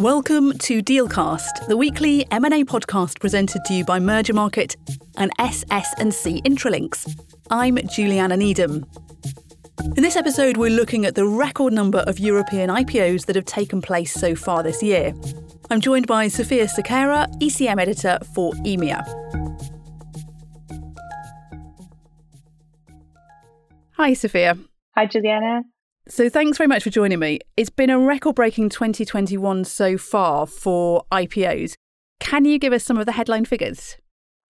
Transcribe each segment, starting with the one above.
Welcome to Dealcast, the weekly M&A podcast presented to you by Mergermarket and SS&C Intralinks. I'm Juliana Needham. In this episode, we're looking at the record number of European IPOs that have taken place so far this year. I'm joined by Sophia Sequeira, ECM editor for EMEA. Hi, Sophia. Hi, Juliana. So, thanks very much for joining me. It's been a record breaking 2021 so far for IPOs. Can you give us some of the headline figures?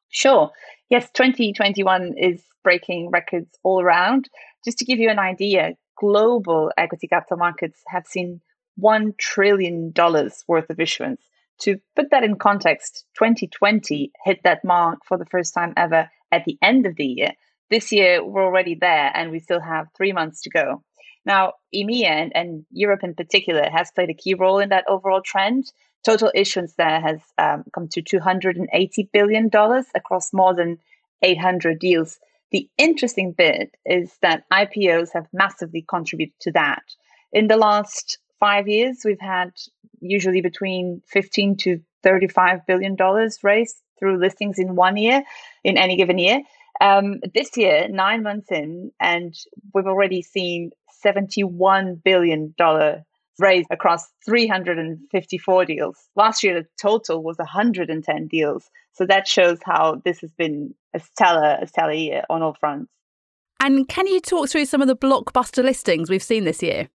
Sure. Yes, 2021 is breaking records all around. Just to give you an idea, global equity capital markets have seen $1 trillion worth of issuance. To put that in context, 2020 hit that mark for the first time ever at the end of the year. This year, we're already there and we still have three months to go. Now, EMEA and, and, Europe in particular has played a key role in that overall trend. Total issuance there has um, come to $280 billion across more than 800 deals. The interesting bit is that IPOs have massively contributed to that. In the last five years, we've had usually between 15 to 35 billion dollars raised through listings in one year, in any given year. Um, this year, nine months in, and we've already seen $71 billion raised across 354 deals. Last year, the total was 110 deals. So that shows how this has been a stellar, a stellar year on all fronts. And can you talk through some of the blockbuster listings we've seen this year?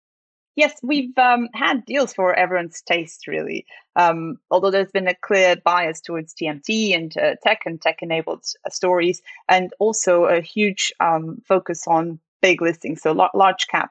Yes, we've um, had deals for everyone's taste, really. Um, although there's been a clear bias towards TMT and uh, tech and tech enabled uh, stories, and also a huge um, focus on big listings, so large cap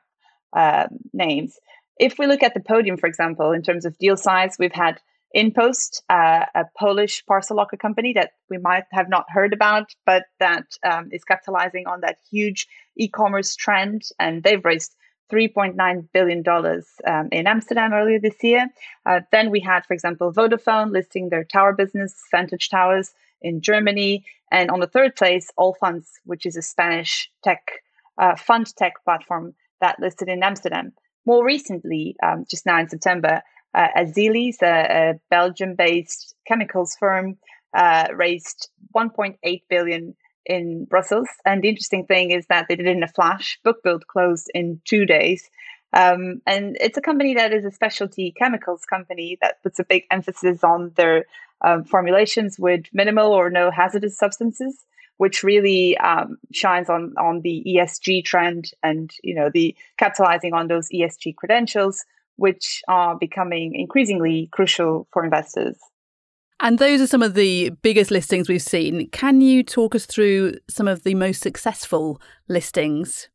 uh, names. If we look at the podium, for example, in terms of deal size, we've had InPost, uh, a Polish parcel locker company that we might have not heard about, but that um, is capitalizing on that huge e-commerce trend, and they've raised $3.9 billion um, in Amsterdam earlier this year. Uh, then we had, for example, Vodafone listing their tower business, Vantage Towers, in Germany. And on the third place, Allfunds, which is a Spanish tech uh, fund tech platform that listed in Amsterdam. More recently, um, just now in September, uh, a, a Belgium-based chemicals firm, uh, raised 1.8 billion in Brussels. And the interesting thing is that they did it in a flash. Book build closed in two days. Um, and it's a company that is a specialty chemicals company that puts a big emphasis on their um, formulations with minimal or no hazardous substances, which really um, shines on on the ESG trend and you know the capitalizing on those ESG credentials, which are becoming increasingly crucial for investors. And those are some of the biggest listings we've seen. Can you talk us through some of the most successful listings?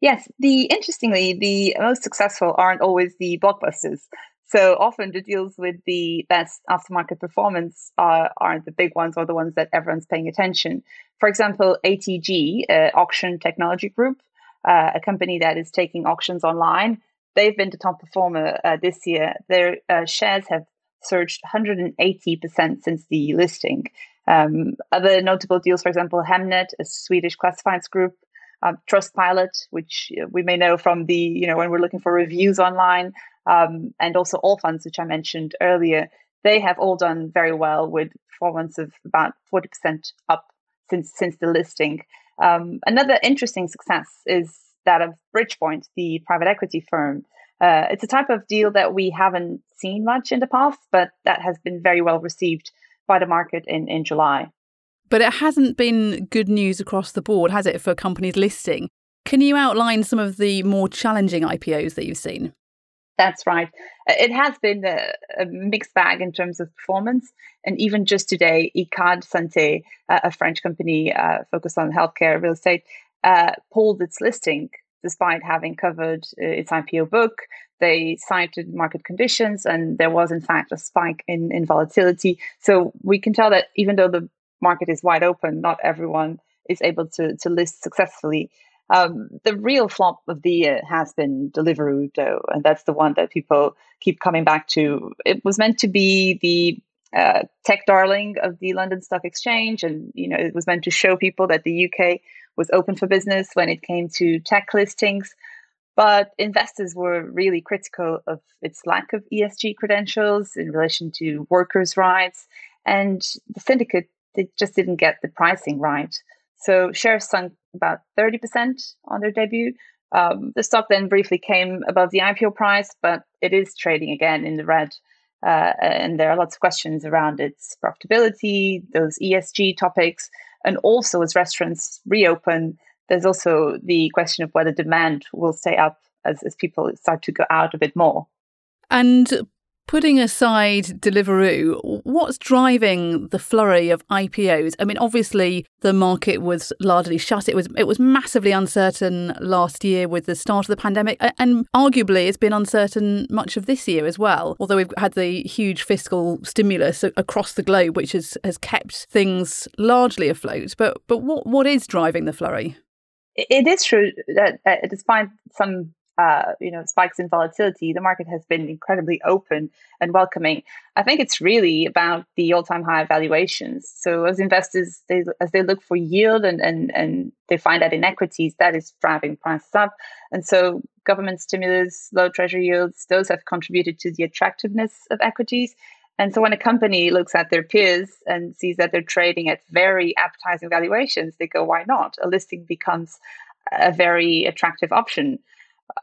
Yes, the interestingly, the most successful aren't always the blockbusters. So often the deals with the best aftermarket performance are, the big ones or the ones that everyone's paying attention. For example, ATG, uh, Auction Technology Group, uh, a company that is taking auctions online, they've been the top performer uh, this year. Their uh, shares have surged 180% since the listing. Um, other notable deals, for example, Hemnet, a Swedish classifieds group, um, Trustpilot, which uh, we may know from the, you know, when we're looking for reviews online, um, and also Allfunds, which I mentioned earlier, they have all done very well with performance of about 40% up since since the listing. Um, another interesting success is that of Bridgepoint, the private equity firm. Uh, it's a type of deal that we haven't seen much in the past, but that has been very well received by the market in, in July. But it hasn't been good news across the board, has it, for companies listing? Can you outline some of the more challenging IPOs that you've seen? That's right. It has been a, a, mixed bag in terms of performance. And even just today, Icade Santé, uh, a French company uh, focused on healthcare real estate, uh, pulled its listing despite having covered uh, its IPO book. They cited market conditions, and there was, in fact, a spike in, in volatility. So we can tell that even though the market is wide open, not everyone is able to, to list successfully. Um, the real flop of the year has been Deliveroo, though, and that's the one that people keep coming back to. It was meant to be the uh, tech darling of the London Stock Exchange, and you know it was meant to show people that the UK was open for business when it came to tech listings. But investors were really critical of its lack of ESG credentials in relation to workers' rights. And the syndicate they just didn't get the pricing right. So shares sunk about 30% on their debut. Um, the stock then briefly came above the IPO price, but it is trading again in the red. Uh, and there are lots of questions around its profitability, those ESG topics, and also as restaurants reopen, there's also the question of whether demand will stay up as, as people start to go out a bit more. And Putting aside Deliveroo, what's driving the flurry of IPOs? I mean, obviously the market was largely shut. It was it was massively uncertain last year with the start of the pandemic, and arguably it's been uncertain much of this year as well. Although we've had the huge fiscal stimulus across the globe, which has has kept things largely afloat. But but what what is driving the flurry? It is true that despite some uh, you know spikes in volatility, the market has been incredibly open and welcoming. I think it's really about the all-time high valuations. So as investors, they, as they look for yield and, and and they find that in equities, that is driving prices up. And so government stimulus, low treasury yields, those have contributed to the attractiveness of equities. And so when a company looks at their peers and sees that they're trading at very appetizing valuations, they go, why not? A listing becomes a very attractive option.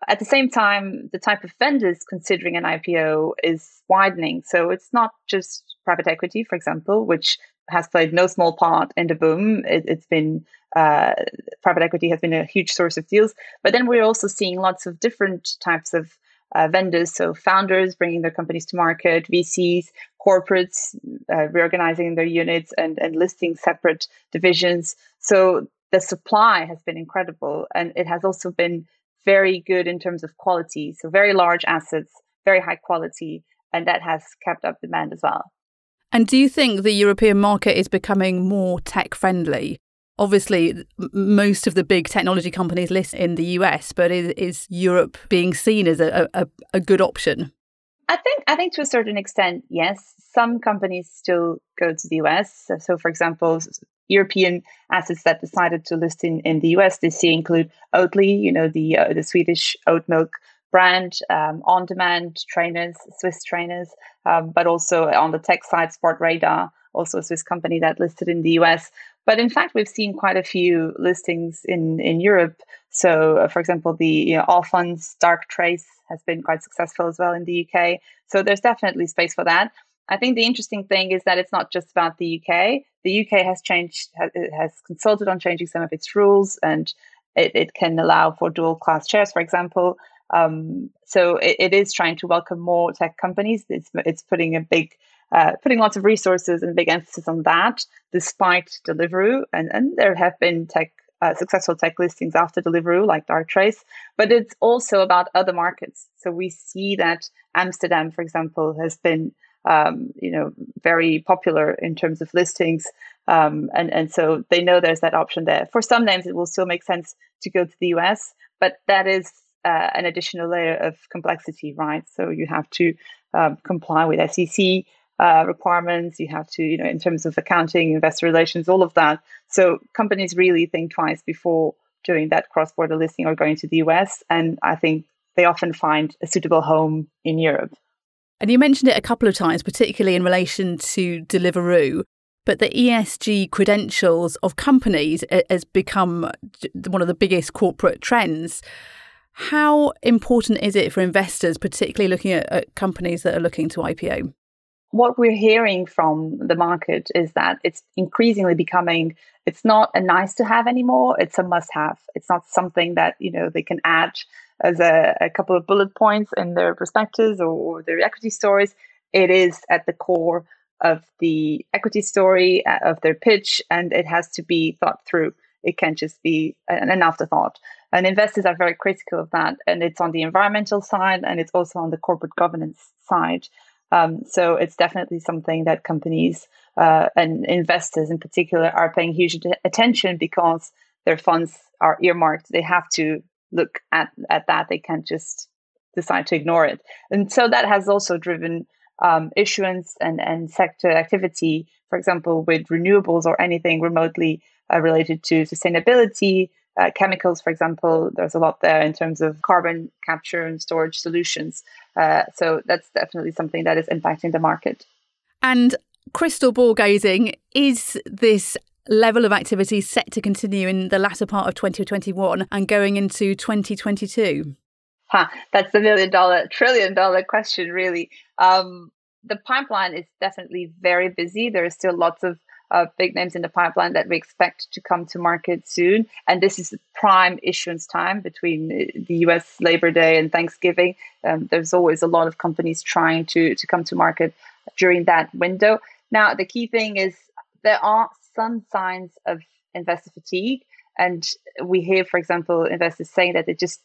At the same time, the type of vendors considering an IPO is widening. So it's not just private equity, for example, which has played no small part in the boom. It, has been uh, private equity has been a huge source of deals, but then we're also seeing lots of different types of uh, vendors. So founders bringing their companies to market, VCs, corporates uh, reorganizing their units and, and listing separate divisions. So the supply has been incredible, and it has also been very good in terms of quality. So very large assets, very high quality, and that has kept up demand as well. And do you think the European market is becoming more tech friendly? Obviously, most of the big technology companies list in the US, but is, is Europe being seen as a, a, a good option? I think I think to a certain extent, yes. Some companies still go to the US. So, so for example, European assets that decided to list in, in the US this year include Oatly, you know, the uh, the Swedish oat milk brand, um, on-demand trainers, Swiss trainers, um, but also on the tech side, Sportradar, also a Swiss company that listed in the US. But in fact, we've seen quite a few listings in in Europe. So, uh, for example, the you know, Allfunds Darktrace has been quite successful as well in the UK. So there's definitely space for that. I think the interesting thing is that it's not just about the UK. The UK has changed, has, consulted on changing some of its rules, and it, it can allow for dual class shares, for example. Um, so it, it is trying to welcome more tech companies. It's, it's putting a big, uh, putting lots of resources and big emphasis on that, despite Deliveroo, and, and there have been tech uh, successful tech listings after Deliveroo, like Darktrace, but it's also about other markets. So we see that Amsterdam, for example, has been um, you know, very popular in terms of listings. Um, and, and so they know there's that option there. For some names, it will still make sense to go to the US, but that is uh, an additional layer of complexity, right? So you have to um, comply with SEC uh, requirements. You have to, you know, in terms of accounting, investor relations, all of that. So companies really think twice before doing that cross-border listing or going to the US. And I think they often find a suitable home in Europe. And you mentioned it a couple of times, particularly in relation to Deliveroo. But the ESG credentials of companies has become one of the biggest corporate trends. How important is it for investors, particularly looking at, at companies that are looking to IPO? What we're hearing from the market is that it's increasingly becoming it's not a nice to have anymore it's a must have it's not something that you know they can add as a, a couple of bullet points in their prospectus or, or their equity stories. It is at the core of the equity story, uh, of their pitch, and it has to be thought through. It can't just be an, an afterthought. And investors are very critical of that. And it's on the environmental side and it's also on the corporate governance side. Um, so it's definitely something that companies uh, and investors in particular are paying huge attention because their funds are earmarked. They have to look at, at that. They can't just decide to ignore it. And so that has also driven um, issuance and, and sector activity, for example, with renewables or anything remotely uh, related to sustainability. uh, chemicals, for example, there's a lot there in terms of carbon capture and storage solutions. Uh, so that's definitely something that is impacting the market. And crystal ball gazing, is this level of activity set to continue in the latter part of 2021 and going into 2022? Huh, that's the million dollar, trillion dollar question, really. Um, the pipeline is definitely very busy. There are still lots of uh, big names in the pipeline that we expect to come to market soon. And this is the prime issuance time between the US Labor Day and Thanksgiving. Um, there's always a lot of companies trying to, to come to market during that window. Now, the key thing is there are some signs of investor fatigue. And we hear, for example, investors saying that they just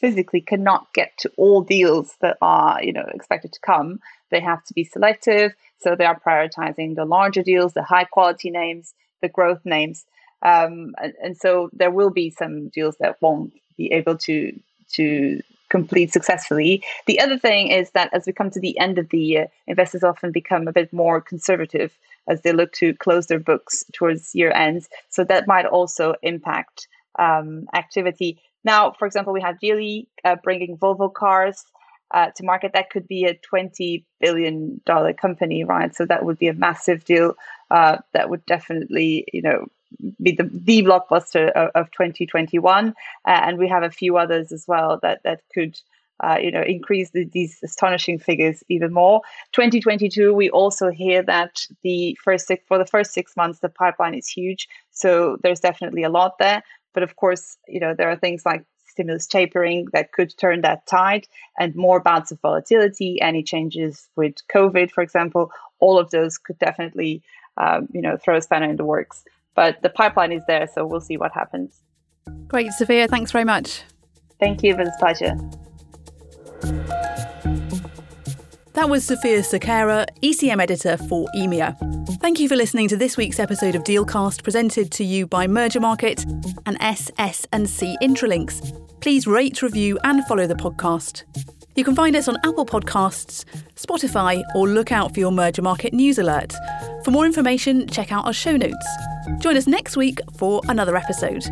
physically cannot get to all deals that are, you know, expected to come. They have to be selective. So they are prioritizing the larger deals, the high quality names, the growth names. Um, and, and so there will be some deals that won't be able to to complete successfully. The other thing is that as we come to the end of the year, investors often become a bit more conservative as they look to close their books towards year ends. So that might also impact um, activity. Now, for example, we have Geely uh, bringing Volvo cars uh, to market. That could be a $20 billion company, right? So that would be a massive deal. Uh, that would definitely, you know, be the, the blockbuster of, of 2021. Uh, and we have a few others as well that, that could uh, you know, increase the, these astonishing figures even more. 2022, we also hear that the first six, for the first six months, the pipeline is huge. So there's definitely a lot there. But of course, you know, there are things like stimulus tapering that could turn that tide and more bouts of volatility, any changes with COVID, for example, all of those could definitely, um, you know, throw a spanner in the works. But the pipeline is there, so we'll see what happens. Great, Sophia. Thanks very much. Thank you. It was a pleasure. That was Sophia Cerqueira, ECM editor for EMEA. Thank you for listening to this week's episode of Dealcast, presented to you by Mergermarket and SS&C Intralinks. Please rate, review, and follow the podcast. You can find us on Apple Podcasts, Spotify, or look out for your Mergermarket news alert. For more information, check out our show notes. Join us next week for another episode.